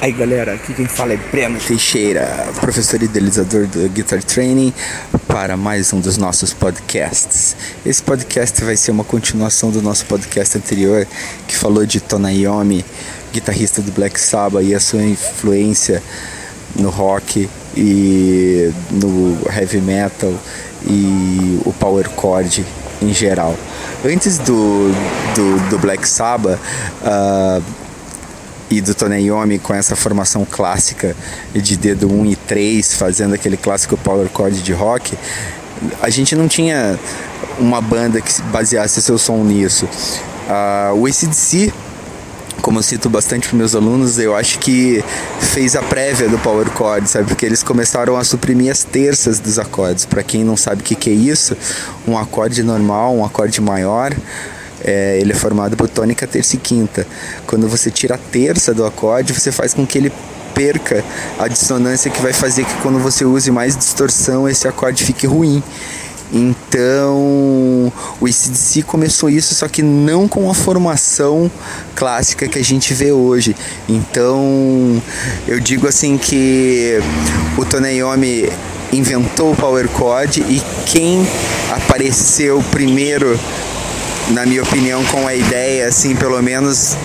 Aí galera, aqui quem fala é Breno Teixeira, professor e idealizador do Guitar Training, para mais um dos nossos podcasts. Esse podcast vai ser uma continuação do nosso podcast anterior, que falou de Tona Iommi, guitarrista do Black Sabbath, e a sua influência no rock e no heavy metal e o power chord em geral. Antes do, do, do Black Sabbath, uh, e do Tony Iommi com essa formação clássica de dedo 1 e 3, fazendo aquele clássico power chord de rock, a gente não tinha uma banda que baseasse seu som nisso. Uh, o ACDC, como eu cito bastante para meus alunos, eu acho que fez a prévia do power chord, sabe? Porque eles começaram a suprimir as terças dos acordes. Para quem não sabe o que, que é isso, um acorde normal, um acorde maior, é, ele é formado por tônica, terça e quinta. Quando você tira a terça do acorde, você faz com que ele perca a dissonância que vai fazer que quando você use mais distorção, esse acorde fique ruim. Então, o ACDC começou isso, só que não com a formação clássica que a gente vê hoje. Então, eu digo assim que o Tony Iommi inventou o power chord e quem apareceu primeiro na minha opinião, com a ideia, assim, pelo menos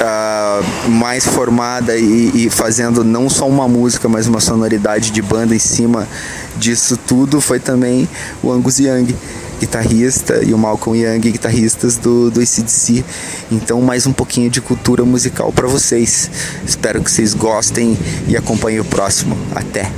uh, mais formada e, e, fazendo não só uma música, mas uma sonoridade de banda em cima disso tudo, foi também o Angus Young, guitarrista, e o Malcolm Young, guitarristas do, do ACDC. Então, mais um pouquinho de cultura musical para vocês. Espero que vocês gostem e acompanhem o próximo. Até!